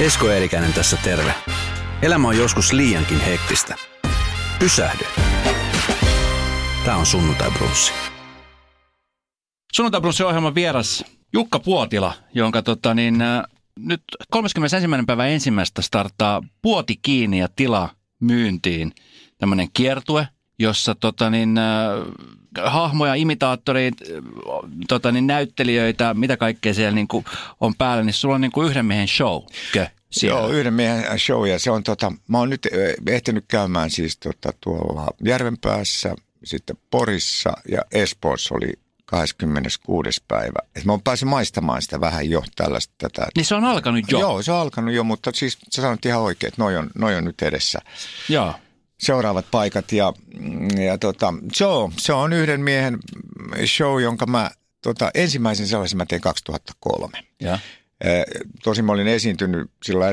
Esko Eerikäinen tässä terve. Elämä on joskus liiankin hektistä. Pysähdy. Tämä on Sunnuntai Brunssi. Sunnuntai Brunssi ohjelman vieras Jukka Puotila, jonka tota, niin, äh, nyt 31. päivä ensimmäistä starttaa Puoti kiinni ja tila myyntiin. Tämmöinen kiertue, jossa tota, niin, äh, hahmoja, imitaattoreita, äh, tota, niin, näyttelijöitä, mitä kaikkea siellä niin kuin, on päällä, niin sulla on niin kuin yhden miehen show. Kö? Siellä. Joo, yhden miehen show ja se on tota, mä oon nyt eh, ehtinyt käymään siis tota, tuolla Järvenpäässä, sitten Porissa ja Espoossa oli 26. päivä. Et mä oon päässyt maistamaan sitä vähän jo tällaista tätä. Niin se on alkanut jo? Joo, se on alkanut jo, mutta siis sä sanot ihan oikein, että noi on, noi on nyt edessä. Joo. Seuraavat paikat ja, ja tota, joo, se on yhden miehen show, jonka mä tota, ensimmäisen sellaisen mä tein 2003. Ja. Tosin mä olin esiintynyt sillä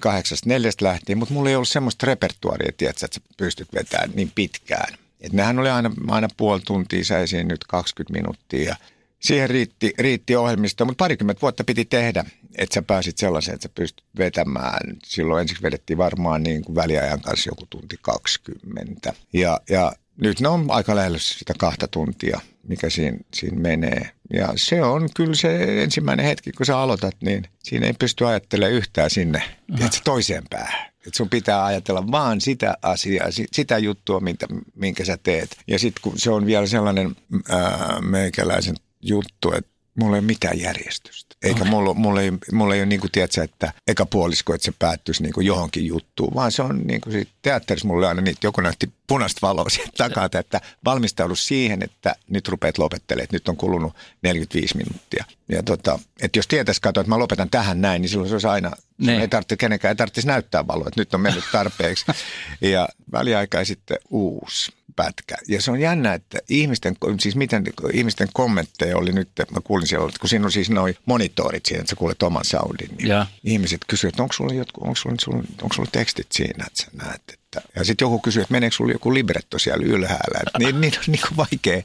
kahdeksasta neljästä lähtien, mutta mulla ei ollut semmoista repertuaria, tiedätkö, että sä pystyt vetämään niin pitkään. Et nehän oli aina, aina puoli tuntia, sä esiin nyt 20 minuuttia ja siihen riitti, riitti ohjelmista, mutta parikymmentä vuotta piti tehdä, että sä pääsit sellaiseen, että sä pystyt vetämään. Silloin ensiksi vedettiin varmaan niin kuin väliajan kanssa joku tunti 20. Ja, ja nyt ne on aika lähellä sitä kahta tuntia, mikä siinä, siinä menee. Ja se on kyllä se ensimmäinen hetki, kun sä aloitat, niin siinä ei pysty ajattelemaan yhtään sinne tiedätkö, toiseen päähän. Et sun pitää ajatella vaan sitä asiaa, sitä juttua, minkä, minkä sä teet. Ja sitten kun se on vielä sellainen ää, meikäläisen juttu, että mulla ei ole mitään järjestystä. Eikä okay. mulla, mulla, ei, mulla ei ole niin kuin, tiedätkö, että eka puolisko, että se päättyisi niin kuin johonkin juttuun, vaan se on niin kuin siitä teatterissa mulle aina niin, joku näytti punaista valoa sieltä takaa, että valmistaudu siihen, että nyt rupeat lopettelemaan, että nyt on kulunut 45 minuuttia. Ja tota, että jos tietäisi katsoa, että mä lopetan tähän näin, niin silloin se olisi aina, ne. ei tarvitse kenenkään, ei tarvitsisi näyttää valoa, että nyt on mennyt tarpeeksi. ja väliaika sitten uusi pätkä. Ja se on jännä, että ihmisten, siis miten ihmisten kommentteja oli nyt, mä kuulin siellä, kun siinä on siis noin monitorit siinä, että sä kuulet oman soundin. Niin ja. Ihmiset kysyvät, että onko sulla, jotku, onko, sulla, onko sulla tekstit siinä, että sä näet, että. Ja sitten joku kysyy, että meneekö sulla joku libretto siellä ylhäällä. Että niin, niin on niin kuin vaikea,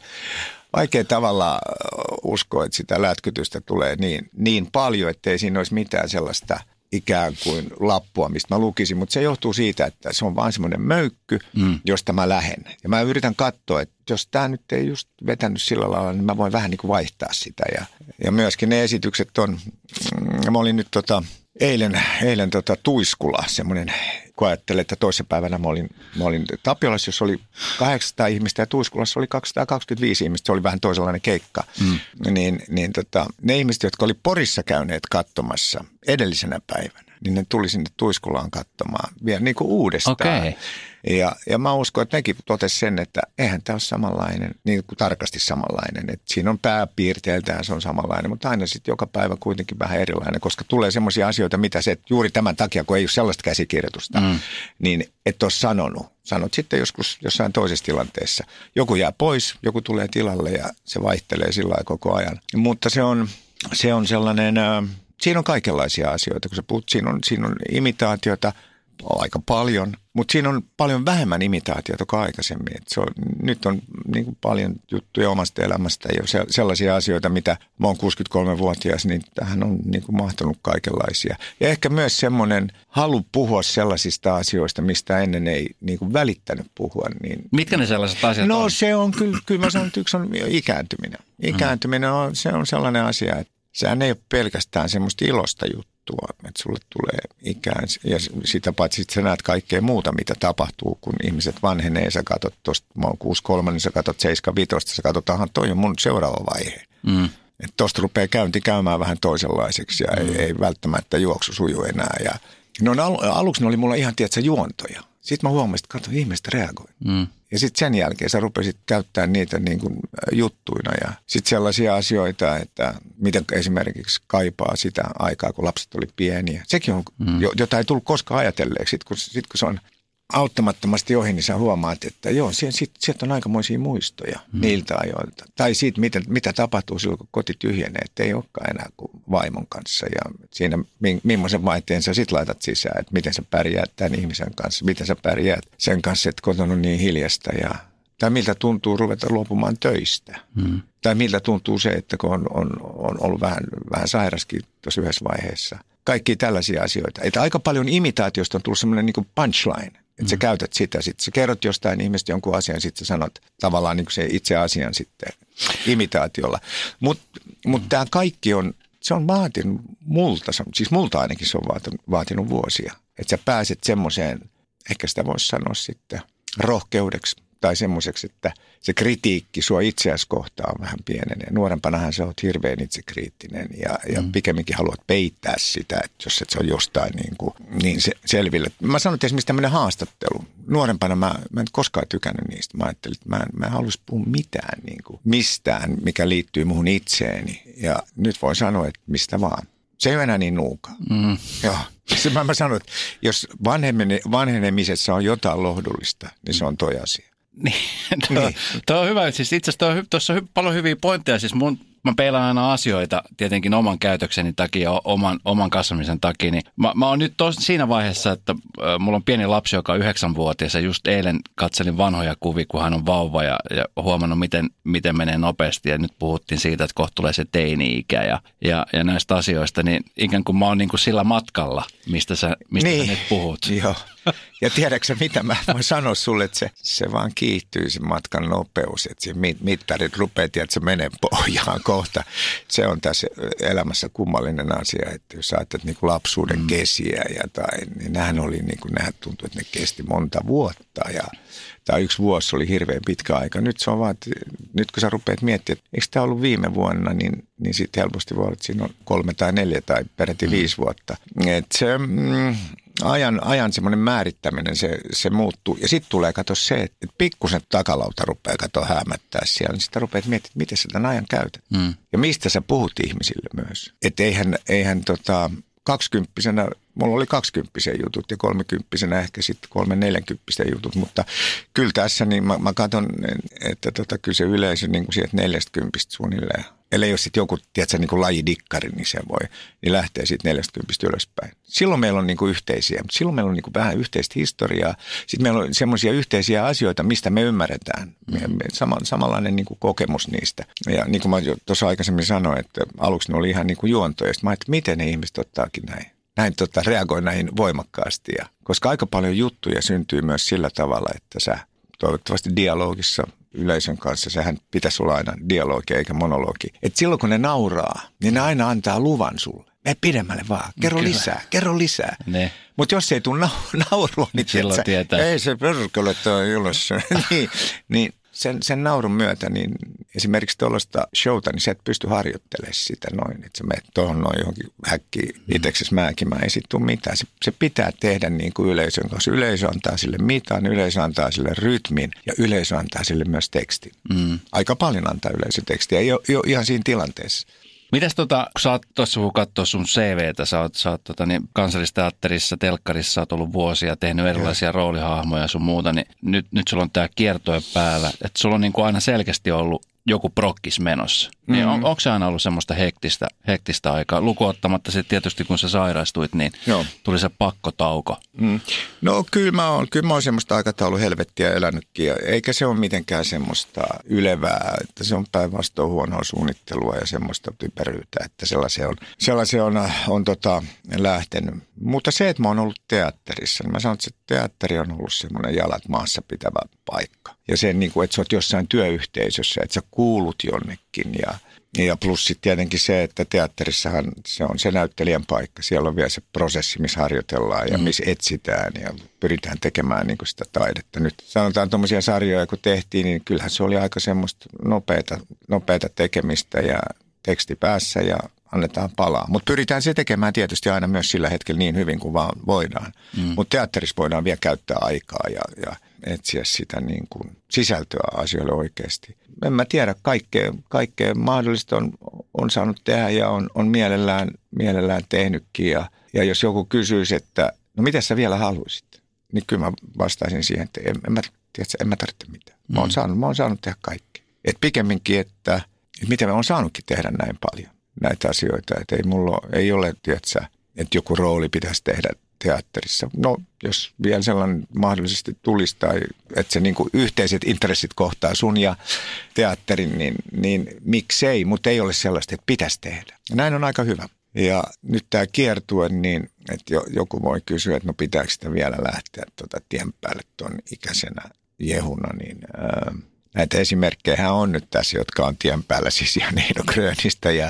vaikea tavalla uskoa, että sitä lätkytystä tulee niin, niin paljon, että ei siinä olisi mitään sellaista – ikään kuin lappua, mistä mä lukisin, mutta se johtuu siitä, että se on vain semmoinen möykky, mm. josta mä lähden. Ja mä yritän katsoa, että jos tämä nyt ei just vetänyt sillä lailla, niin mä voin vähän niin kuin vaihtaa sitä. Ja, ja myöskin ne esitykset on, mm, mä olin nyt tota, eilen, eilen tota Tuiskula, semmoinen, kun ajattelin, että toisessa mä olin, mä olin Tapiolassa, jossa oli 800 ihmistä ja Tuiskulassa oli 225 ihmistä, se oli vähän toisenlainen keikka. Mm. Niin, niin tota, ne ihmiset, jotka oli Porissa käyneet katsomassa edellisenä päivänä, niin ne tuli sinne Tuiskulaan katsomaan vielä niin kuin uudestaan. Okay. Ja, ja mä uskon, että nekin totesi sen, että eihän tämä ole samanlainen, niin kuin tarkasti samanlainen. Että siinä on pääpiirteiltään se on samanlainen, mutta aina sitten joka päivä kuitenkin vähän erilainen, koska tulee semmoisia asioita, mitä se juuri tämän takia, kun ei ole sellaista käsikirjoitusta, mm. niin et ole sanonut. Sanot sitten joskus jossain toisessa tilanteessa. Joku jää pois, joku tulee tilalle ja se vaihtelee sillä koko ajan. Mutta se on, se on sellainen... Siinä on kaikenlaisia asioita, kun sä puhut, siinä on, siinä on imitaatiota – aika paljon, mutta siinä on paljon vähemmän imitaatiota kuin aikaisemmin. Et se on, nyt on niin kuin paljon juttuja omasta elämästä ja se, sellaisia asioita, mitä mä oon 63-vuotias, niin tähän on niin kuin mahtunut kaikenlaisia. Ja ehkä myös semmoinen halu puhua sellaisista asioista, mistä ennen ei niin kuin välittänyt puhua. Niin, Mitkä ne sellaiset asiat no, on? No se on kyllä, kyllä mä sanon, että yksi on ikääntyminen. Ikääntyminen on, se on sellainen asia, että sehän ei ole pelkästään semmoista ilosta juttua muuttua, että sulle tulee ikään ja sitä paitsi että sä näet kaikkea muuta, mitä tapahtuu, kun ihmiset vanhenee, sä katsot tuosta, mä oon 6-3, niin sä katsot 7-5, sä katsot, että toi on mun seuraava vaihe. Mm. Että tosta rupeaa käynti käymään vähän toisenlaiseksi ja mm. ei, ei välttämättä juoksu suju enää. Ja, no, al- aluksi ne oli mulla ihan, tiedätkö, juontoja. Sitten mä huomasin, että katso, ihmiset reagoi. Mm. Ja sitten sen jälkeen sä rupesit käyttää niitä niin kuin juttuina ja sitten sellaisia asioita, että miten esimerkiksi kaipaa sitä aikaa, kun lapset oli pieniä. Sekin on, mm. jota ei tullut koskaan ajatelleeksi. Sitten kun, sit kun se on auttamattomasti ohi, niin sä huomaat, että joo, sieltä, sieltä on aikamoisia muistoja mm. niiltä ajoilta. Tai siitä, mitä, mitä tapahtuu silloin, kun koti tyhjenee, että ei olekaan enää kuin vaimon kanssa. Ja siinä, millaisen vaihteen sä sit laitat sisään, että miten sä pärjäät tämän ihmisen kanssa, miten sä pärjäät sen kanssa, että kotona on niin hiljasta ja tai miltä tuntuu ruveta luopumaan töistä. Mm. Tai miltä tuntuu se, että kun on, on, on ollut vähän, vähän sairaskin tuossa yhdessä vaiheessa. kaikki tällaisia asioita. Että aika paljon imitaatiosta on tullut semmoinen niin punchline. Että mm. sä käytät sitä, sitten sä kerrot jostain ihmistä jonkun asian, sitten sä sanot tavallaan niin se itse asian sitten imitaatiolla. Mutta mut tämä kaikki on, se on vaatinut multa, siis multa ainakin se on vaatinut, vaatinut vuosia. Että sä pääset semmoiseen, ehkä sitä voisi sanoa sitten rohkeudeksi tai semmoiseksi, että se kritiikki sua itseäsi kohtaan vähän pienenee. Nuorempanahan sä oot hirveän itsekriittinen ja, ja mm. pikemminkin haluat peittää sitä, että jos et se on jostain niin, kuin, niin se, selville. Mä sanon, että esimerkiksi tämmöinen haastattelu. Nuorempana mä, mä en koskaan tykännyt niistä. Mä ajattelin, että mä en, mä en haluaisi puhua mitään niin kuin, mistään, mikä liittyy muhun itseeni. Ja nyt voin sanoa, että mistä vaan. Se ei ole enää niin nuuka. Mm. Joo. Se mä, mä sanon, että jos vanhenemisessa on jotain lohdullista, niin se on toi asia. Niin, tuo, niin. tuo on hyvä. Siis itse asiassa tuossa on paljon hyviä pointteja. Siis mun mä peilaan aina asioita tietenkin oman käytökseni takia, oman, oman kasvamisen takia. Niin mä, mä oon nyt tos, siinä vaiheessa, että äh, mulla on pieni lapsi, joka on yhdeksänvuotias ja just eilen katselin vanhoja kuvia, kun hän on vauva ja, ja huomannut, miten, miten menee nopeasti. Ja nyt puhuttiin siitä, että kohta tulee se teini-ikä ja, ja, ja näistä asioista, niin ikään kuin mä oon niin kuin sillä matkalla, mistä sä, mistä niin. sä nyt puhut. Joo. Ja tiedätkö mitä mä voin sanoa sulle, että se, se vaan kiihtyy se matkan nopeus, että se mittarit rupeaa, että se menee pohjaan kohta. Se on tässä elämässä kummallinen asia, että jos ajattelet niin kuin lapsuuden mm. kesiä ja tai, niin nämähän oli niin kuin, nämähän tuntui, että ne kesti monta vuotta ja tai yksi vuosi oli hirveän pitkä aika. Nyt se on vaan, että nyt kun sä rupeat miettimään, että eikö tämä ollut viime vuonna, niin, niin sitten helposti voi olla, että siinä on kolme tai neljä tai peräti mm. viisi vuotta. Et se, mm, ajan, ajan semmoinen määrittäminen, se, se muuttuu. Ja sitten tulee kato se, että pikkusen takalauta rupeaa kato häämättää siellä. Niin sitten rupeat miettimään, miten sä tämän ajan käytät. Mm. Ja mistä sä puhut ihmisille myös. Että eihän, eihän tota, kaksikymppisenä, mulla oli kaksikymppisen jutut ja kolmekymppisenä ehkä sitten kolme neljänkymppisen jutut, mutta kyllä tässä niin mä, mä katson, että tota, kyllä se yleisö niin kuin sieltä neljästäkympistä suunnilleen Ellei ole sitten joku, tiedätkö, niin kuin lajidikkari, niin se voi, niin lähtee sitten 40 ylöspäin. Silloin meillä on niin kuin yhteisiä, mutta silloin meillä on niin kuin vähän yhteistä historiaa. Sitten meillä on semmoisia yhteisiä asioita, mistä me ymmärretään. Me, sama, samanlainen niin kuin kokemus niistä. Ja niin kuin mä tuossa aikaisemmin sanoin, että aluksi ne oli ihan niin kuin juontoja. Sitten mä ajattelin, miten ne ihmiset ottaakin näin näin tota, reagoi näihin voimakkaasti. Ja, koska aika paljon juttuja syntyy myös sillä tavalla, että sä toivottavasti dialogissa yleisön kanssa, sehän pitäisi olla aina dialogi eikä monologi. Et silloin kun ne nauraa, niin ne aina antaa luvan sulle. Me pidemmälle vaan, kerro Kyllä. lisää, kerro lisää. Mutta jos ei tule naurua, niin silloin tietää. Ei se perkele, että on niin, niin sen, sen naurun myötä, niin esimerkiksi tuollaista showta, niin sä et pysty harjoittelemaan sitä noin, että sä menet tuohon noin johonkin häkkiin mm. itseksesi määkimään, ei sitten tule mitään. Se, se pitää tehdä niin kuin yleisön kanssa. Yleisö antaa sille mitan, yleisö antaa sille rytmin ja yleisö antaa sille myös tekstin. Mm. Aika paljon antaa yleisö tekstiä, jo, jo ihan siinä tilanteessa. Mitäs tota, kun sä oot tuossa kun katsoo sun CVtä, sä oot, sä oot tota, niin kansallisteatterissa, telkkarissa, sä oot ollut vuosia, tehnyt erilaisia ja. roolihahmoja ja sun muuta, niin nyt, nyt sulla on tää kiertoe päällä, että sulla on niin kuin aina selkeästi ollut joku prokkis menossa. Niin mm-hmm. on, onko se aina ollut semmoista hektistä, hektistä aikaa? Lukuottamatta sitten tietysti, kun sä sairastuit, niin Joo. tuli se pakkotauko. Mm. No kyllä mä oon, kyllä mä oon semmoista aikataulu helvettiä elänytkin, eikä se ole mitenkään semmoista ylevää, että se on päinvastoin huonoa suunnittelua ja semmoista typeryyttä, että sellaisia on, sellaisia on, on tota, lähtenyt. Mutta se, että mä oon ollut teatterissa, niin mä sanon, että se teatteri on ollut semmoinen jalat maassa pitävä paikka. Ja se, niin kuin, että sä oot jossain työyhteisössä, että sä kuulut jonnekin ja ja plus sitten tietenkin se, että teatterissahan se on se näyttelijän paikka. Siellä on vielä se prosessi, missä harjoitellaan ja mm. missä etsitään ja pyritään tekemään niin kuin sitä taidetta. Nyt sanotaan tuommoisia sarjoja, kun tehtiin, niin kyllähän se oli aika semmoista nopeata, nopeata tekemistä ja teksti päässä ja annetaan palaa. Mutta pyritään se tekemään tietysti aina myös sillä hetkellä niin hyvin kuin vaan voidaan. Mm. Mutta teatterissa voidaan vielä käyttää aikaa ja, ja etsiä sitä niin kuin sisältöä asioille oikeasti. En mä tiedä, kaikkea, kaikkea mahdollista on, on saanut tehdä ja on, on mielellään, mielellään tehnytkin. Ja, ja jos joku kysyisi, että no mitä sä vielä haluaisit, niin kyllä mä vastaisin siihen, että en, en, mä, tiedätkö, en mä tarvitse mitään. Mä oon, mm. saanut, mä oon saanut tehdä kaikki. Et pikemminkin, että, että miten mä oon saanutkin tehdä näin paljon näitä asioita. Että ei mulla ei ole, tiedätkö, että joku rooli pitäisi tehdä teatterissa. No, jos vielä sellainen mahdollisesti tulisi tai että se niin kuin yhteiset intressit kohtaa sun ja teatterin, niin, niin miksei, mutta ei ole sellaista, että pitäisi tehdä. Ja näin on aika hyvä. Ja nyt tämä kiertue, niin että jo, joku voi kysyä, että no pitääkö sitä vielä lähteä tuota tien päälle tuon ikäisenä jehuna, niin ää, näitä esimerkkejä on nyt tässä, jotka on tien päällä, siis Janino Grönistä ja,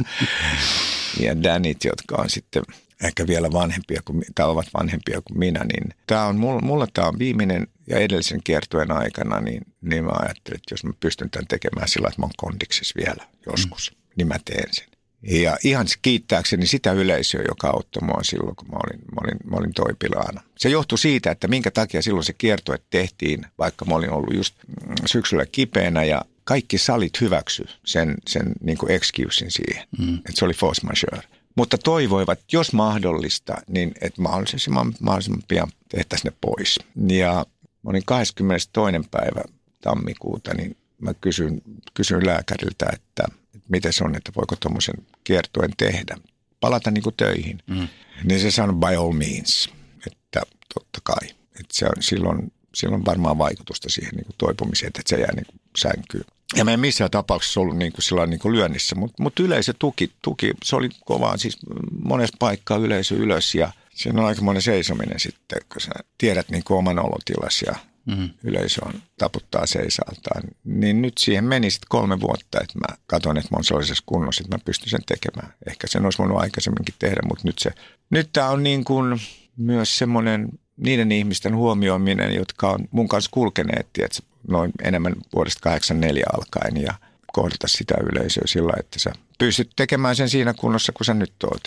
ja Danit, jotka on sitten ehkä vielä vanhempia kuin, tai ovat vanhempia kuin minä, niin tämä on, mulla, mulla tämä on viimeinen ja edellisen kiertueen aikana, niin, niin mä ajattelin, että jos mä pystyn tämän tekemään sillä, että mä oon kondiksessa vielä joskus, mm. niin mä teen sen. Ja ihan kiittääkseni sitä yleisöä, joka auttoi mua silloin, kun mä olin, mä olin, mä olin toipilaana. Se johtui siitä, että minkä takia silloin se kiertue tehtiin, vaikka mä olin ollut just mm, syksyllä kipeänä ja kaikki salit hyväksy sen, sen niin kuin excusein siihen, mm. että se oli force majeure. Mutta toivoivat, jos mahdollista, niin että mahdollisimman, mahdollisimman pian tehtäisiin ne pois. Ja mä olin 22. päivä tammikuuta, niin mä kysyin, kysyin lääkäriltä, että – miten se on, että voiko tuommoisen kiertuen tehdä. Palata niin kuin töihin. Mm. Niin se sanoi by all means, että totta kai. Että se on, silloin, silloin varmaan vaikutusta siihen niin kuin toipumiseen, että se jää niin kuin sänkyyn. Ja mä en missään tapauksessa ollut niin kuin sillä niin kuin lyönnissä, mutta, mutta yleisö tuki, tuki, se oli kovaa, siis monessa paikkaa yleisö ylös ja siinä on aikamoinen seisominen sitten, kun sä tiedät niin kuin oman olotilas ja mm. yleisö on, taputtaa seisaltaan. Niin nyt siihen meni sitten kolme vuotta, että mä katson, että mä oon sellaisessa kunnossa, että mä pystyn sen tekemään. Ehkä sen olisi voinut aikaisemminkin tehdä, mutta nyt se, nyt tämä on niin kuin myös semmoinen niiden ihmisten huomioiminen, jotka on mun kanssa kulkeneet, tiedätkö, noin enemmän vuodesta 84 alkaen ja kohdata sitä yleisöä sillä, että sä pystyt tekemään sen siinä kunnossa, kun sä nyt oot.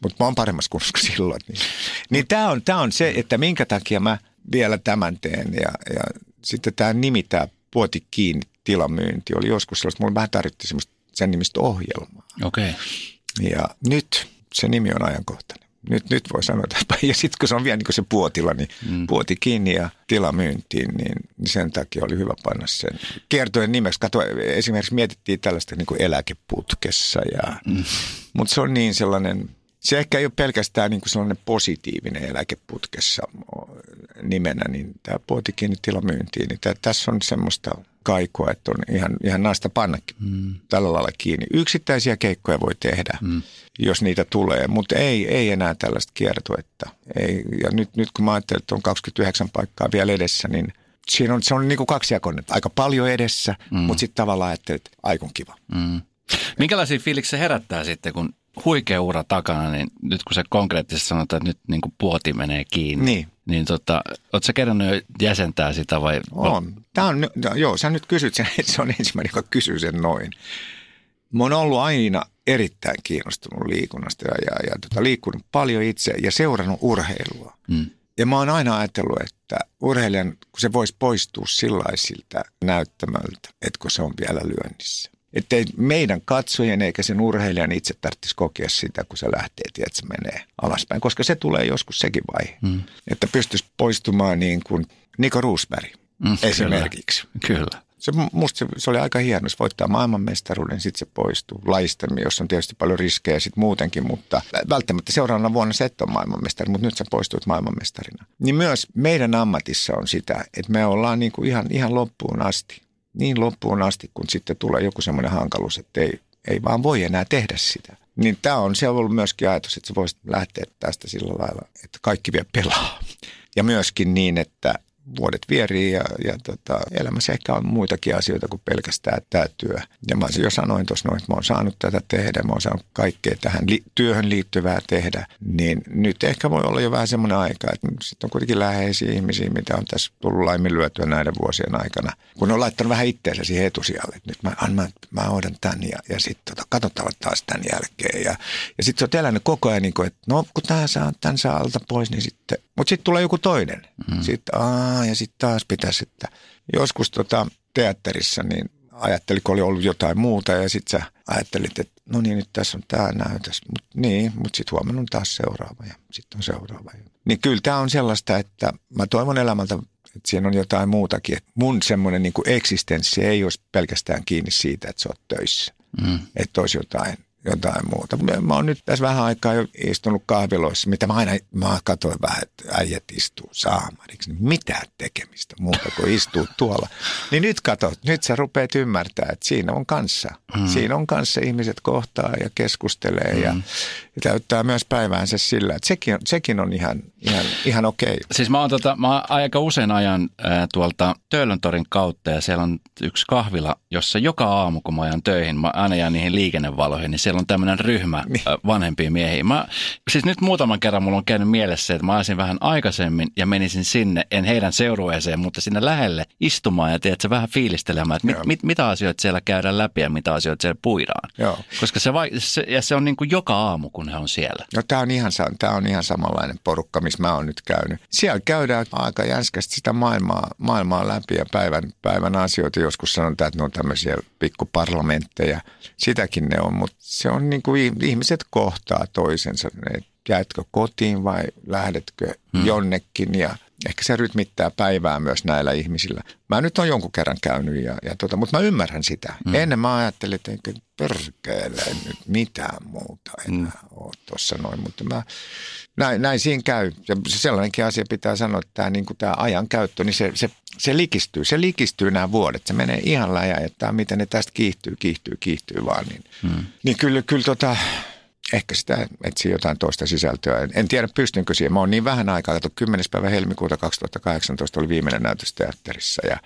Mutta mä oon paremmassa kunnossa kuin silloin. Niin, niin tämä on, tää on se, että minkä takia mä – vielä tämän teen. Ja, ja sitten tämä nimi, tämä puoti kiinni tilamyynti, oli joskus sellaista, mulla vähän tarvittiin semmoista sen nimistä ohjelmaa. Okei. Okay. Ja nyt se nimi on ajankohtainen. Nyt, nyt voi sanoa, että ja sitten kun se on vielä niin kuin se puotila, niin mm. puoti kiinni ja tilamyyntiin, niin, niin sen takia oli hyvä panna sen kiertojen nimeksi. Kato, esimerkiksi mietittiin tällaista niin kuin eläkeputkessa, ja, mm. mutta se on niin sellainen, se ehkä ei ole pelkästään niin kuin sellainen positiivinen eläkeputkessa nimenä, niin tämä puoti kiinni tilamyyntiin, niin tämä, tässä on semmoista kaikua, että on ihan, ihan naista pannakin mm. tällä lailla kiinni. Yksittäisiä keikkoja voi tehdä, mm. jos niitä tulee, mutta ei, ei enää tällaista kiertuetta. Ei, ja nyt, nyt kun mä ajattelen, että on 29 paikkaa vielä edessä, niin siinä on, se on niin kuin kaksijakoinen. Aika paljon edessä, mm. mutta sitten tavallaan ajattelet, että aikon kiva. Mm. Minkälaisia fiiliksiä herättää sitten, kun huikea ura takana, niin nyt kun se konkreettisesti sanotaan, että nyt niin kuin puoti menee kiinni, niin, niin tota, ootko sä kerännyt jo jäsentää sitä vai? On. Tämä on, joo, sä nyt kysyt sen, että se on ensimmäinen, joka kysyy sen noin. Mä oon ollut aina erittäin kiinnostunut liikunnasta ja, ja, ja tota, liikkunut paljon itse ja seurannut urheilua. Mm. Ja mä oon aina ajatellut, että urheilijan, kun se voisi poistua sillaisilta näyttämöltä, että kun se on vielä lyönnissä. Että meidän katsojien eikä sen urheilijan itse tarvitsisi kokea sitä, kun se lähtee, että se menee alaspäin, koska se tulee joskus sekin vaihe. Mm. Että pystyisi poistumaan niin kuin Niko Roosberg mm, esimerkiksi. Kyllä. kyllä. Se, musta se, se, oli aika hieno, se voittaa maailmanmestaruuden, sitten se poistuu laista, jossa on tietysti paljon riskejä sitten muutenkin, mutta välttämättä seuraavana vuonna se et ole maailmanmestari, mutta nyt sä poistuit maailmanmestarina. Niin myös meidän ammatissa on sitä, että me ollaan niin kuin ihan, ihan loppuun asti niin loppuun asti, kun sitten tulee joku semmoinen hankaluus, että ei, ei vaan voi enää tehdä sitä. Niin tämä on, on ollut myöskin ajatus, että se voisi lähteä tästä sillä lailla, että kaikki vielä pelaa. Ja myöskin niin, että vuodet vierii ja, ja tota, elämässä ehkä on muitakin asioita kuin pelkästään tämä työ. Ja mä jo sanoin tuossa noin, että mä oon saanut tätä tehdä, mä oon saanut kaikkea tähän li- työhön liittyvää tehdä, niin nyt ehkä voi olla jo vähän semmoinen aika, että sitten on kuitenkin läheisiä ihmisiä, mitä on tässä tullut laiminlyötyä näiden vuosien aikana, kun on laittanut vähän itteensä siihen etusijalle, että nyt mä, mä, mä odotan tämän ja, ja sitten tota, katsotaan taas tämän jälkeen. Ja, ja sitten se on elänyt koko ajan, niin kuin, että no kun tämä saa, tämän saa alta pois, niin sitten, mutta sitten tulee joku toinen. Mm. Sitten, aa, ja sitten taas pitäisi, että joskus tota, teatterissa niin ajattelin, kun oli ollut jotain muuta ja sitten sä ajattelit, että no niin, nyt tässä on tämä näytös. Mut, niin, mutta sitten huomenna on taas seuraava ja sitten on seuraava. Niin kyllä tämä on sellaista, että mä toivon elämältä, että siinä on jotain muutakin. Että mun semmoinen niin eksistenssi ei olisi pelkästään kiinni siitä, että sä oot töissä. Mm. Että olisi jotain, jotain muuta. Mä, mä oon nyt tässä vähän aikaa jo istunut kahviloissa, mitä mä aina mä katsoin vähän, että äijät istuu saamariksi. Niin mitään tekemistä muuta kuin istuu tuolla. Niin nyt kato, nyt sä rupeat ymmärtää, että siinä on kanssa. Mm. Siinä on kanssa ihmiset kohtaa ja keskustelee mm. ja, ja täyttää myös päiväänsä sillä, että sekin on, sekin on ihan, ihan, ihan okei. Okay. Siis mä oon, tota, mä oon aika usein ajan ää, tuolta Töölöntorin kautta ja siellä on yksi kahvila, jossa joka aamu kun mä ajan töihin, mä aina jään niihin liikennevaloihin, niin siellä on tämmöinen ryhmä niin. vanhempia miehiä. Mä, siis nyt muutaman kerran mulla on käynyt mielessä, että mä ajasin vähän aikaisemmin ja menisin sinne, en heidän seurueeseen, mutta sinne lähelle istumaan ja tiedätkö, vähän fiilistelemään, että mit, mit, mitä asioita siellä käydään läpi ja mitä asioita siellä puidaan. Joo. Koska se, vai, se, ja se on niin kuin joka aamu, kun he on siellä. No tämä on ihan, tämä on ihan samanlainen porukka, missä mä oon nyt käynyt. Siellä käydään aika jänskästi sitä maailmaa, maailmaa läpi ja päivän, päivän asioita. Joskus sanotaan, että ne on tämmöisiä pikkuparlamentteja. Sitäkin ne on, mutta se on niin kuin ihmiset kohtaa toisensa. Että jäätkö kotiin vai lähdetkö hmm. jonnekin ja ehkä se rytmittää päivää myös näillä ihmisillä. Mä nyt on jonkun kerran käynyt, ja, ja tota, mutta mä ymmärrän sitä. Mm. Ennen mä ajattelin, että enkä perkeele nyt mitään muuta enää mm. ole tuossa noin, mutta mä, näin, näin siinä käy. Ja sellainenkin asia pitää sanoa, että tämä, niin tämä ajan käyttö, niin se, se, se likistyy. Se likistyy nämä vuodet. Se menee ihan läjä, että miten ne tästä kiihtyy, kiihtyy, kiihtyy vaan. Niin, mm. niin kyllä, kyllä tota, ehkä sitä etsii jotain toista sisältöä. En, en tiedä, pystynkö siihen. Mä oon niin vähän aikaa, että 10. päivä helmikuuta 2018 oli viimeinen näytös teatterissa ja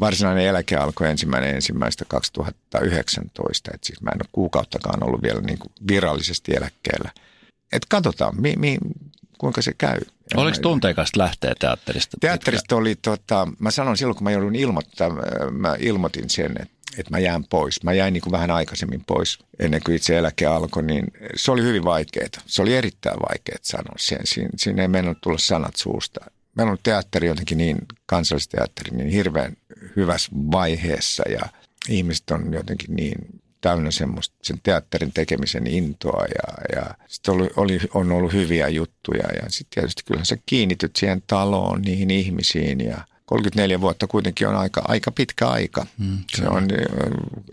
varsinainen eläke alkoi ensimmäinen ensimmäistä 2019. Et siis mä en ole kuukauttakaan ollut vielä niin kuin virallisesti eläkkeellä. Et katsotaan, mi, mi, kuinka se käy. Oliko tunteikasta lähteä teatterista? Teatterista oli, tota, mä sanon silloin kun mä joudun ilmoittaa, mä ilmoitin sen, että että mä jään pois. Mä jäin niin kuin vähän aikaisemmin pois ennen kuin itse eläke alkoi, niin se oli hyvin vaikeaa. Se oli erittäin vaikeaa sanoa sen. Siinä, siinä ei mennyt tulla sanat suusta. Meillä on teatteri jotenkin niin, kansallisteatteri niin hirveän hyvässä vaiheessa ja ihmiset on jotenkin niin täynnä semmoista, sen teatterin tekemisen intoa ja, ja sitten oli, oli, on ollut hyviä juttuja ja sitten tietysti kyllähän sä kiinnityt siihen taloon, niihin ihmisiin ja – 34 vuotta kuitenkin on aika, aika pitkä aika. Mm, se on,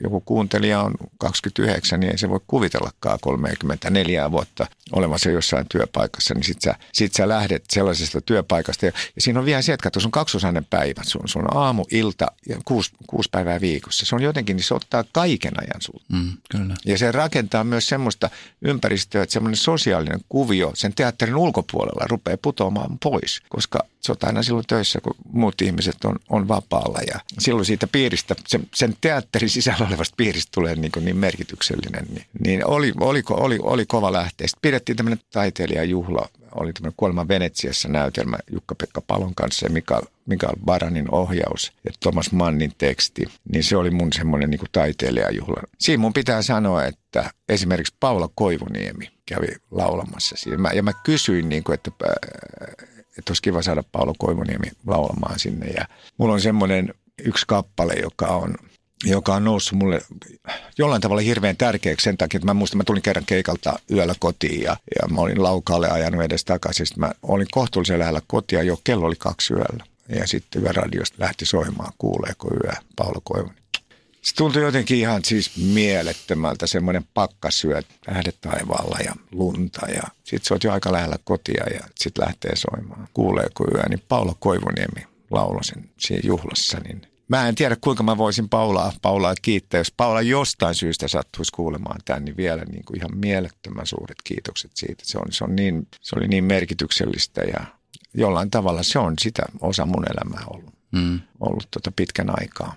joku kuuntelija on 29, niin ei se voi kuvitellakaan 34 vuotta olemassa jossain työpaikassa. Niin sit sä, sit sä lähdet sellaisesta työpaikasta. Ja, ja siinä on vielä se, että sun kaksosainen päivä. Sun, sun aamu, ilta ja kuusi, kuusi päivää viikossa. Se on jotenkin, niin se ottaa kaiken ajan sulta. Mm, kyllä. Ja se rakentaa myös semmoista ympäristöä, että semmoinen sosiaalinen kuvio sen teatterin ulkopuolella rupeaa putoamaan pois. Koska sä oot aina silloin töissä, kun muut ihmiset on, on vapaalla ja silloin siitä piiristä, sen, sen teatterin sisällä olevasta piiristä tulee niin, niin merkityksellinen. Niin, niin oli, oli, oli, oli kova lähteä. Sitten pidettiin tämmöinen taiteilijajuhla, oli tämmöinen Kuolema Venetsiassa näytelmä Jukka-Pekka Palon kanssa ja Mikael, Mikael Baranin ohjaus ja Thomas Mannin teksti. Niin se oli mun semmoinen niin taiteilijajuhla. Siinä mun pitää sanoa, että esimerkiksi Paula Koivuniemi kävi laulamassa siinä. Ja mä kysyin, niin kuin, että että olisi kiva saada Paolo Koivuniemi laulamaan sinne. Ja mulla on semmoinen yksi kappale, joka on, joka on noussut mulle jollain tavalla hirveän tärkeäksi sen takia, että mä muistan, mä tulin kerran keikalta yöllä kotiin ja, ja mä olin laukaalle ajanut edes takaisin. Sitten mä olin kohtuullisen lähellä kotia jo, kello oli kaksi yöllä. Ja sitten yöradiosta lähti soimaan, kuuleeko yö, Paolo Koivuni. Se tuntui jotenkin ihan siis mielettömältä, semmoinen pakkasyöt, tähdet taivaalla ja lunta ja sit sä oot jo aika lähellä kotia ja sit lähtee soimaan. Kuuleeko yö, niin Paula Koivuniemi lauloi sen siinä juhlassa, niin Mä en tiedä, kuinka mä voisin Paulaa, Paulaa kiittää. Jos Paula jostain syystä sattuisi kuulemaan tämän, niin vielä niin kuin ihan mielettömän suuret kiitokset siitä. Se, on, se, on niin, se oli niin merkityksellistä ja jollain tavalla se on sitä osa mun elämää ollut, mm. ollut tota pitkän aikaa.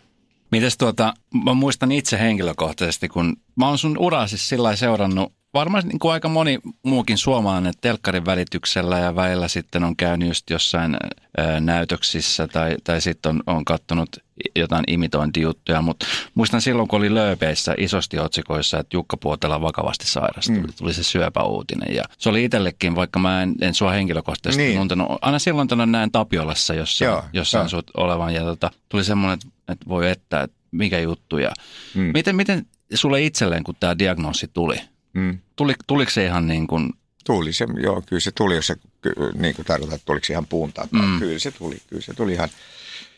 Mites tuota, mä muistan itse henkilökohtaisesti, kun mä oon sun uraa siis sillä seurannut varmaan niin kuin aika moni muukin suomalainen telkkarin välityksellä ja väillä sitten on käynyt just jossain ää, näytöksissä tai, tai sitten on, on katsonut jotain imitointijuttuja, mutta muistan silloin, kun oli lööpeissä isosti otsikoissa, että Jukka Puotela vakavasti sairastui, mm. tuli se syöpäuutinen ja se oli itsellekin, vaikka mä en, en sua henkilökohtaisesti niin. tuntenut, aina silloin tänne näin Tapiolassa jossain, Joo, jossain sut olevan ja tota, tuli semmoinen, että voi että, että mikä juttu ja mm. miten, miten sulle itselleen, kun tämä diagnoosi tuli, Mm. Tuli, tuliko se ihan niin kuin... Tuli se, joo, kyllä se tuli, jos se niin kuin tarkoittaa, että tuliko se ihan puun takaa. Mm. Kyllä se tuli, kyllä se tuli ihan,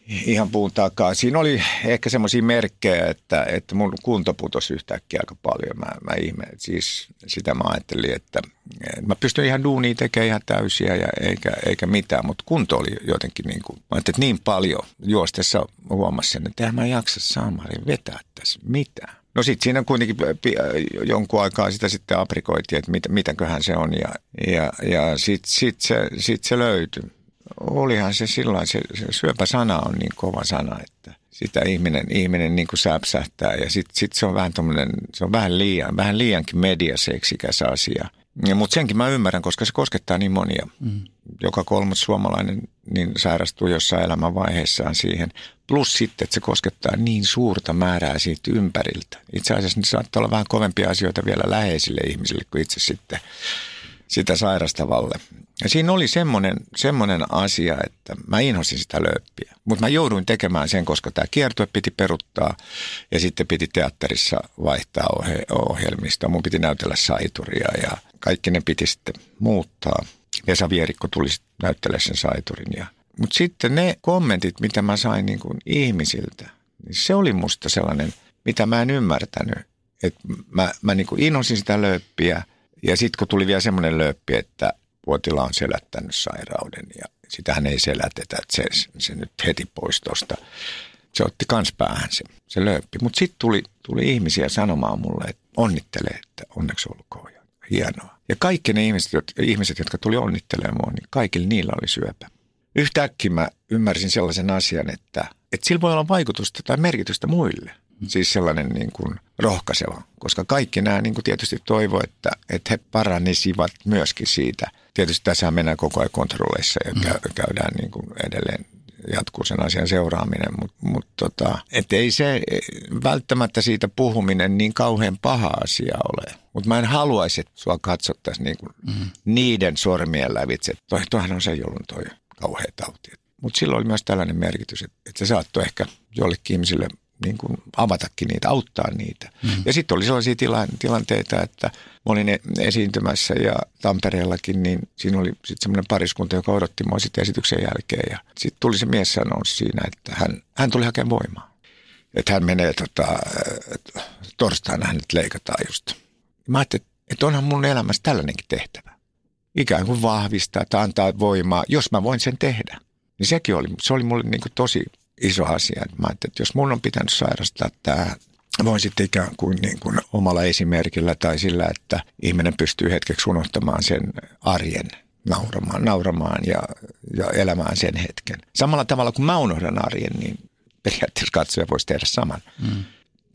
ihan puun takaa. Siinä oli ehkä semmoisia merkkejä, että, että mun kunto putosi yhtäkkiä aika paljon. Mä, mä ihme, siis sitä mä ajattelin, että, mä pystyn ihan duunia tekemään ihan täysiä ja eikä, eikä mitään, mutta kunto oli jotenkin niin kuin, mä ajattelin, että niin paljon juostessa huomasin, että eihän mä jaksa saamarin vetää tässä mitään. No sitten siinä kuitenkin jonkun aikaa sitä sitten aprikoitiin, että mit, mitäköhän se on ja, ja, ja sitten sit se, sit se löytyi olihan se silloin, se, se syöpäsana on niin kova sana, että sitä ihminen, ihminen niin kuin säpsähtää ja sitten sit se on vähän se on vähän liian, vähän liiankin mediaseksikäs asia. Mutta senkin mä ymmärrän, koska se koskettaa niin monia. Mm. Joka kolmas suomalainen niin sairastuu jossain elämänvaiheessaan siihen. Plus sitten, että se koskettaa niin suurta määrää siitä ympäriltä. Itse asiassa ne saattaa olla vähän kovempia asioita vielä läheisille ihmisille kuin itse sitten sitä sairastavalle. Ja siinä oli semmoinen, semmoinen asia, että mä inhosin sitä lööppiä. Mutta mä jouduin tekemään sen, koska tämä kiertue piti peruttaa ja sitten piti teatterissa vaihtaa ohje- ohjelmista. Mun piti näytellä saituria ja kaikki ne piti sitten muuttaa. Esa Vierikko tuli näyttelemään sen saiturin. Ja, mutta sitten ne kommentit, mitä mä sain niin kuin ihmisiltä, niin se oli musta sellainen, mitä mä en ymmärtänyt. Että mä, mä niin kuin inhosin sitä lööppiä – ja sitten kun tuli vielä semmoinen lööppi, että Puotila on selättänyt sairauden ja sitähän ei selätetä, että se, se nyt heti pois tuosta. Se otti kans päähän se, se lööppi. Mutta sitten tuli, tuli ihmisiä sanomaan mulle, että onnittele, että onneksi olkoon ja hienoa. Ja kaikki ne ihmiset, ihmiset, jotka tuli onnittelemaan mua, niin kaikilla niillä oli syöpä. Yhtäkkiä mä ymmärsin sellaisen asian, että, että sillä voi olla vaikutusta tai merkitystä muille – Siis sellainen niin kuin rohkaiseva, koska kaikki nämä niin kuin tietysti toivoo, että, että he paranisivat myöskin siitä. Tietysti tässä mennään koko ajan kontrolleissa ja mm. käydään niin kuin edelleen jatkuu sen asian seuraaminen, mutta mut tota, et ei se välttämättä siitä puhuminen niin kauhean paha asia ole. Mutta mä en haluaisi, että sua katsottaisiin niin kuin mm. niiden sormien lävitse. Toi, toihan on se, jolloin toi kauhea tauti. Mutta silloin oli myös tällainen merkitys, että, että se saattoi ehkä jollekin ihmisille niin kuin avatakin niitä, auttaa niitä. Mm. Ja sitten oli sellaisia tila- tilanteita, että mä olin e-, esiintymässä ja Tampereellakin, niin siinä oli sitten semmoinen pariskunta, joka odotti mua sitten esityksen jälkeen. Ja sitten tuli se mies sanoa siinä, että hän, hän tuli hakemaan voimaa. Että hän menee tota, torstaina hänet leikataan just. Mä ajattelin, että onhan mun elämässä tällainenkin tehtävä. Ikään kuin vahvistaa tai antaa voimaa, jos mä voin sen tehdä. Niin sekin oli, se oli mulle niin kuin tosi iso asia. Mä ajattelin, että jos mun on pitänyt sairastaa tämä, voin sitten ikään kuin, niin kuin omalla esimerkillä tai sillä, että ihminen pystyy hetkeksi unohtamaan sen arjen nauramaan, nauramaan ja, ja elämään sen hetken. Samalla tavalla kuin mä unohdan arjen, niin periaatteessa katsoja voisi tehdä saman. Mm.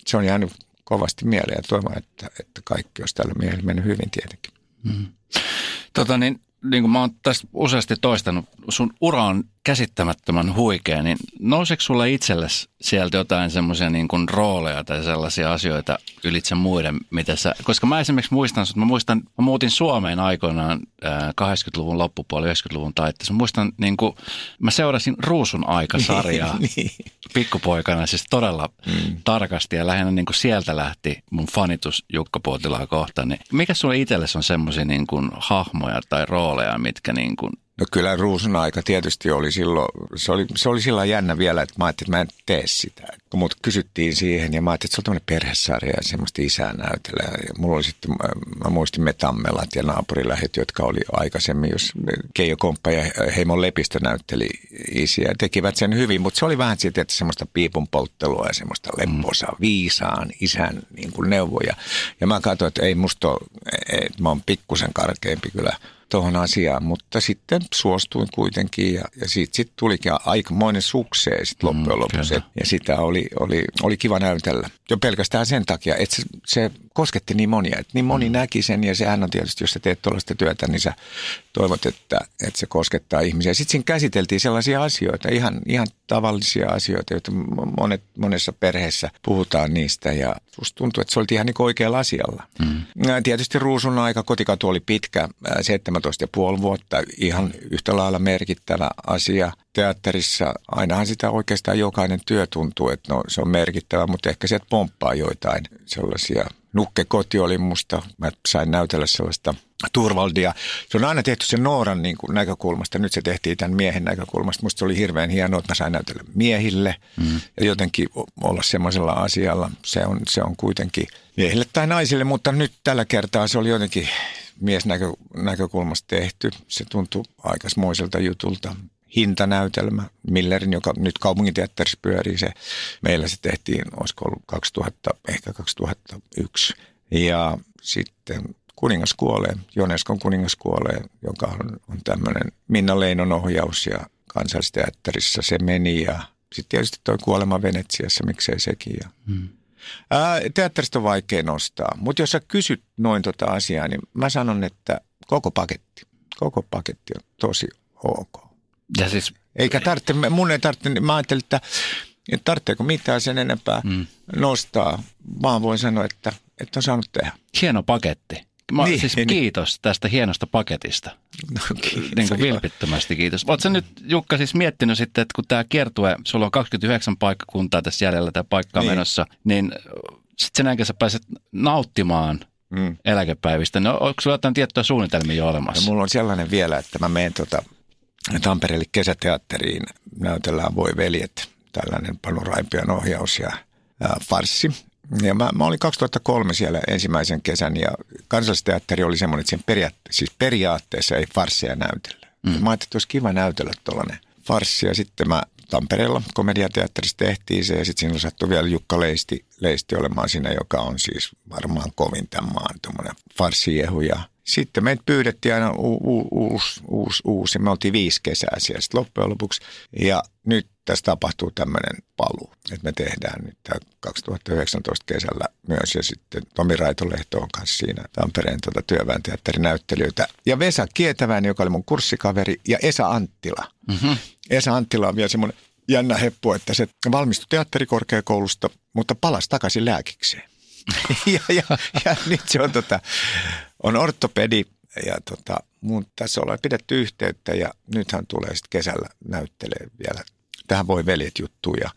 Se on jäänyt kovasti mieleen ja toivon, että, että kaikki olisi tällä mielellä mennyt hyvin tietenkin. Mm. Tota niin, niin kuin mä oon tästä useasti toistanut, sun ura on käsittämättömän huikea, niin nouseeko sulle itsellesi sieltä jotain semmoisia niin kuin rooleja tai sellaisia asioita ylitse muiden, mitä sä, koska mä esimerkiksi muistan, että mä muistan, mä muutin Suomeen aikoinaan 80-luvun loppupuolella, 90-luvun taitteessa. Mä muistan, niin kuin, mä seurasin Ruusun aikasarjaa niin. pikkupoikana siis todella mm. tarkasti ja lähinnä niin kuin sieltä lähti mun fanitus Jukka Puotilaa kohtaan. Niin mikä sulle itsellesi on semmoisia niin kuin hahmoja tai rooleja, mitkä niin kuin No kyllä Ruusun aika tietysti oli silloin, se oli, se oli silloin jännä vielä, että mä ajattelin, että mä en tee sitä. Kun mut kysyttiin siihen ja mä ajattelin, että se on tämmöinen perhesarja ja semmoista isää näytellä. Ja mulla oli sitten, mä muistin Metammelat ja naapurilähet, jotka oli aikaisemmin, jos Keijo Komppa ja Heimon Lepistö näytteli isiä. Tekivät sen hyvin, mutta se oli vähän siitä, että semmoista piipun polttelua ja semmoista lepposaa viisaan isän niin kuin neuvoja. Ja mä katsoin, että ei musta ole, että mä oon pikkusen karkeampi kyllä tuohon asiaan, mutta sitten suostuin kuitenkin ja, ja siitä sitten tulikin aikamoinen sukseen sitten mm, loppujen lopuksi. Ja sitä oli, oli, oli kiva näytellä. Jo pelkästään sen takia, että se, se kosketti niin monia. Että niin moni mm. näki sen ja sehän on tietysti, jos sä teet tuollaista työtä, niin sä toivot, että, että se koskettaa ihmisiä. Sitten siinä käsiteltiin sellaisia asioita, ihan, ihan tavallisia asioita, joita monet, monessa perheessä puhutaan niistä ja musta tuntuu, että se oli ihan niin oikealla asialla. Mm. Tietysti Ruusun aika kotikatu oli pitkä, 17,5 vuotta, ihan yhtä lailla merkittävä asia. Teatterissa ainahan sitä oikeastaan jokainen työ tuntuu, että no, se on merkittävä, mutta ehkä sieltä pomppaa joitain sellaisia. Nukke koti oli musta, mä sain näytellä sellaista Turvaldia. Se on aina tehty sen Nooran niin kuin näkökulmasta. Nyt se tehtiin tämän miehen näkökulmasta. Musta se oli hirveän hienoa, että mä sain näytellä miehille mm. ja jotenkin olla semmoisella asialla. Se on, se on kuitenkin miehille tai naisille, mutta nyt tällä kertaa se oli jotenkin miesnäkökulmasta tehty. Se tuntui aikaismoiselta jutulta. Hintanäytelmä, Millerin, joka nyt kaupunginteatterissa pyörii, se, meillä se tehtiin, olisiko ollut 2000, ehkä 2001. Ja sitten Kuningas kuolee, Joneskon kuningas kuolee, joka on, on tämmöinen Minna Leinon ohjaus ja kansallisteatterissa se meni ja sitten tietysti tuo kuolema Venetsiassa, miksei sekin. Ja. Hmm. Ää, teatterista on vaikea nostaa, mutta jos sä kysyt noin tota asiaa, niin mä sanon, että koko paketti, koko paketti on tosi ok. Ja siis... Eikä tarvitse, mun ei tarvitse, mä ajattelin, että, että tarvitseeko mitään sen enempää mm. nostaa, vaan voin sanoa, että, että on saanut tehdä. Hieno paketti. Mä, niin, siis niin. kiitos tästä hienosta paketista. No, kiitos, niin kuin vilpittömästi kiitos. Oletko nyt Jukka siis miettinyt sitten, että kun tämä kiertue, sulla on 29 paikkakuntaa tässä jäljellä tämä paikka niin. menossa, niin sitten sen jälkeen sä pääset nauttimaan mm. eläkepäivistä. No, onko sulla jotain tiettyä suunnitelmia jo olemassa? No, mulla on sellainen vielä, että mä menen tota Tampereelle kesäteatteriin, näytellään Voi veljet, tällainen Panu Raipian ohjaus ja ää, farssi. Ja mä, mä olin 2003 siellä ensimmäisen kesän ja kansallisteatteri oli semmoinen, että sen periaatte, siis periaatteessa ei farsseja näytellä. Mm. Mä ajattelin, että olisi kiva näytellä tuollainen farssi ja sitten mä Tampereella komediateatterissa tehtiin se ja sitten siinä sattui vielä Jukka Leisti, Leisti olemaan siinä, joka on siis varmaan kovin tämän maan tuommoinen farssiehu ja sitten meitä pyydettiin aina u- u- uusi, uusi, uusi. Me oltiin viisi kesää siellä sitten loppujen lopuksi. Ja nyt tässä tapahtuu tämmöinen paluu, että me tehdään nyt tämä 2019 kesällä myös. Ja sitten Tomi Raitolehto on kanssa siinä Tampereen tuota työväen teatterinäyttelijöitä. Ja Vesa Kietäväinen, joka oli mun kurssikaveri, ja Esa Anttila. Mm-hmm. Esa Anttila on vielä semmoinen jännä heppu, että se valmistui teatterikorkeakoulusta, mutta palasi takaisin lääkikseen. ja, ja, ja nyt se on, tota, on ortopedi ja tota, mun tässä ollaan pidetty yhteyttä ja nythän tulee sitten kesällä näyttelee vielä. Tähän voi veljet juttuja.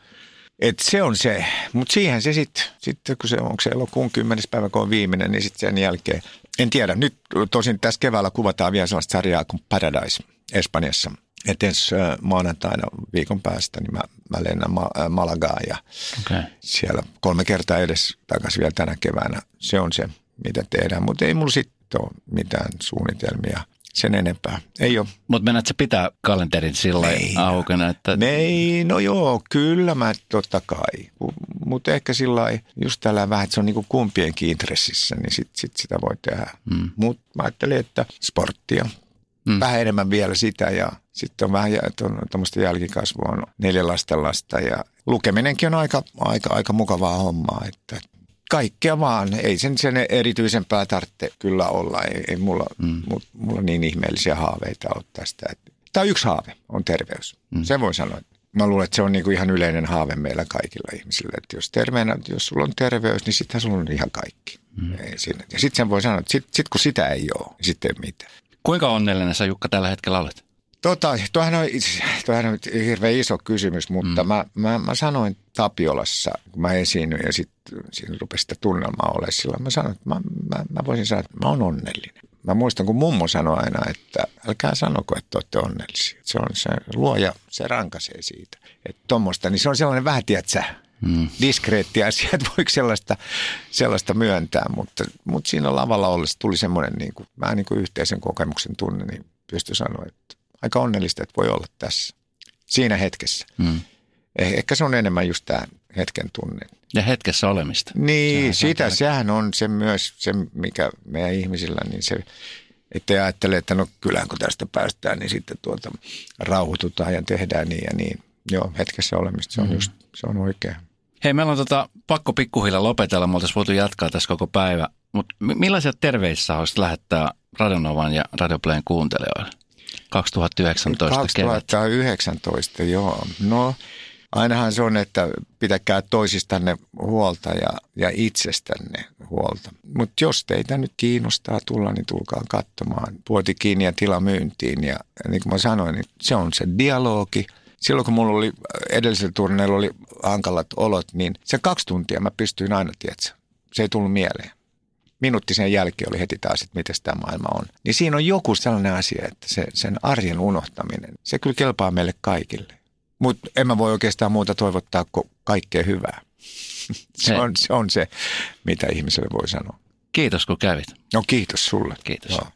Et se on se, mutta siihen se sitten, sit, kun se onko se elokuun 10. päivä, kun on viimeinen, niin sitten sen jälkeen, en tiedä, nyt tosin tässä keväällä kuvataan vielä sellaista sarjaa kuin Paradise Espanjassa – että ensi maanantaina viikon päästä niin mä, mä lennän Ma- Malagaan ja okay. siellä kolme kertaa edes takaisin vielä tänä keväänä. Se on se, mitä tehdään, mutta ei mulla sitten ole mitään suunnitelmia sen enempää. Ei ole. Mutta menet se pitää kalenterin sillä aukena? Että... Ei, no joo, kyllä mä totta kai. Mutta ehkä sillä just tällä vähän, että se on niinku kumpienkin intressissä, niin sit, sit sitä voi tehdä. Mm. Mutta mä ajattelin, että sporttia, mm. vähän enemmän vielä sitä ja sitten on vähän tuommoista jälkikasvua, on neljä lasten lasta ja lukeminenkin on aika, aika, aika mukavaa hommaa, että kaikkea vaan, ei sen, sen erityisempää tarvitse kyllä olla, ei, ei mulla, mm. mulla niin ihmeellisiä haaveita ole tästä. Tämä on yksi haave, on terveys. Mm. Sen voi sanoa. Mä luulen, että se on niinku ihan yleinen haave meillä kaikilla ihmisillä, että jos, terveenä, jos sulla on terveys, niin sittenhän sulla on ihan kaikki. Mm. Ei siinä. Ja sitten sen voi sanoa, että sit, sit kun sitä ei ole, niin sitten ei mitään. Kuinka onnellinen sä Jukka tällä hetkellä olet? Tota, toihan on, toihan on hirveän iso kysymys, mutta mm. mä, mä, mä, sanoin Tapiolassa, kun mä esiinnyin ja sitten siinä rupesi sitä tunnelmaa olemaan silloin. Mä sanoin, että mä, mä, mä voisin sanoa, että mä oon onnellinen. Mä muistan, kun mummo sanoi aina, että älkää sanoko, että olette onnellisia. Se on se luoja, se rankaisee siitä. Että tommoista, niin se on sellainen vähän, tiedätkö, mm. diskreetti asia, että voiko sellaista, sellaista myöntää. Mutta, mutta siinä lavalla ollessa tuli semmoinen niin kuin, vähän niin kuin yhteisen kokemuksen tunne, niin pystyi sanoa, että aika onnellista, että voi olla tässä siinä hetkessä. Mm. Eh, ehkä se on enemmän just tämä hetken tunne. Ja hetkessä olemista. Niin, sehän sitä, on sehän on se myös se, mikä meidän ihmisillä, niin se, että ajattelee, että no kyllähän kun tästä päästään, niin sitten tuota rauhoitutaan ja tehdään niin ja niin. Joo, hetkessä olemista, se on mm. just, se on oikein. Hei, meillä on tota, pakko pikkuhiljaa lopetella, me oltaisiin voitu jatkaa tässä koko päivä, mutta millaisia terveisiä olisi lähettää Radionovan ja Radioplayn kuuntelijoille? 2019 2019, kevät. joo. No ainahan se on, että pitäkää toisistanne huolta ja, ja itsestänne huolta. Mutta jos teitä nyt kiinnostaa tulla, niin tulkaa katsomaan puoti kiinni ja tila myyntiin. Ja niin kuin mä sanoin, niin se on se dialogi. Silloin kun mulla oli edellisellä turneella oli hankalat olot, niin se kaksi tuntia mä pystyin aina, tietsä. Se ei tullut mieleen. Minuutti sen jälkeen oli heti taas, että miten tämä maailma on. Niin siinä on joku sellainen asia, että se, sen arjen unohtaminen, se kyllä kelpaa meille kaikille. Mutta en mä voi oikeastaan muuta toivottaa kuin kaikkea hyvää. se, on, se on se, mitä ihmiselle voi sanoa. Kiitos kun kävit. No kiitos sulle. Kiitos. Joo.